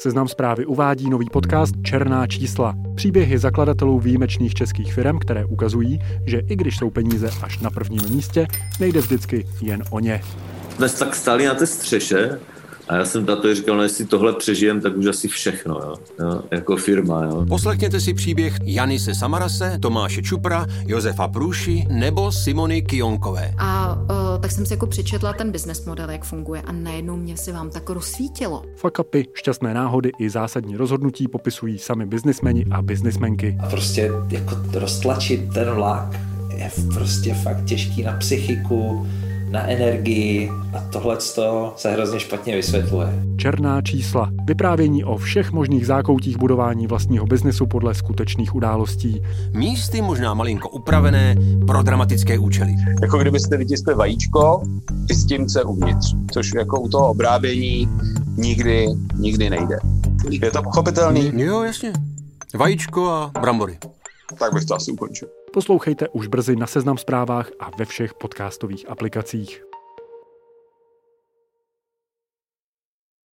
Seznam zprávy uvádí nový podcast Černá čísla. Příběhy zakladatelů výjimečných českých firm, které ukazují, že i když jsou peníze až na prvním místě, nejde vždycky jen o ně. Jsme tak stáli na té střeše a já jsem tato říkal, no jestli tohle přežijem, tak už asi všechno, jo, jo jako firma. Jo. Poslechněte si příběh Janise Samarase, Tomáše Čupra, Josefa Průši nebo Simony Kionkové. A uh, tak jsem si jako přečetla ten business model, jak funguje a najednou mě se vám tak rozsvítilo. Fakapy, šťastné náhody i zásadní rozhodnutí popisují sami biznismeni a biznismenky. A prostě jako roztlačit ten vlak je prostě fakt těžký na psychiku, na energii a tohle se hrozně špatně vysvětluje. Černá čísla. Vyprávění o všech možných zákoutích budování vlastního biznesu podle skutečných událostí. Místy možná malinko upravené pro dramatické účely. Jako kdybyste vytiskli vajíčko i s tím, co uvnitř, což jako u toho obrábění nikdy, nikdy nejde. Je to pochopitelný? Jo, jasně. Vajíčko a brambory. Tak bych to asi ukončil. Poslouchejte už brzy na Seznam zprávách a ve všech podcastových aplikacích.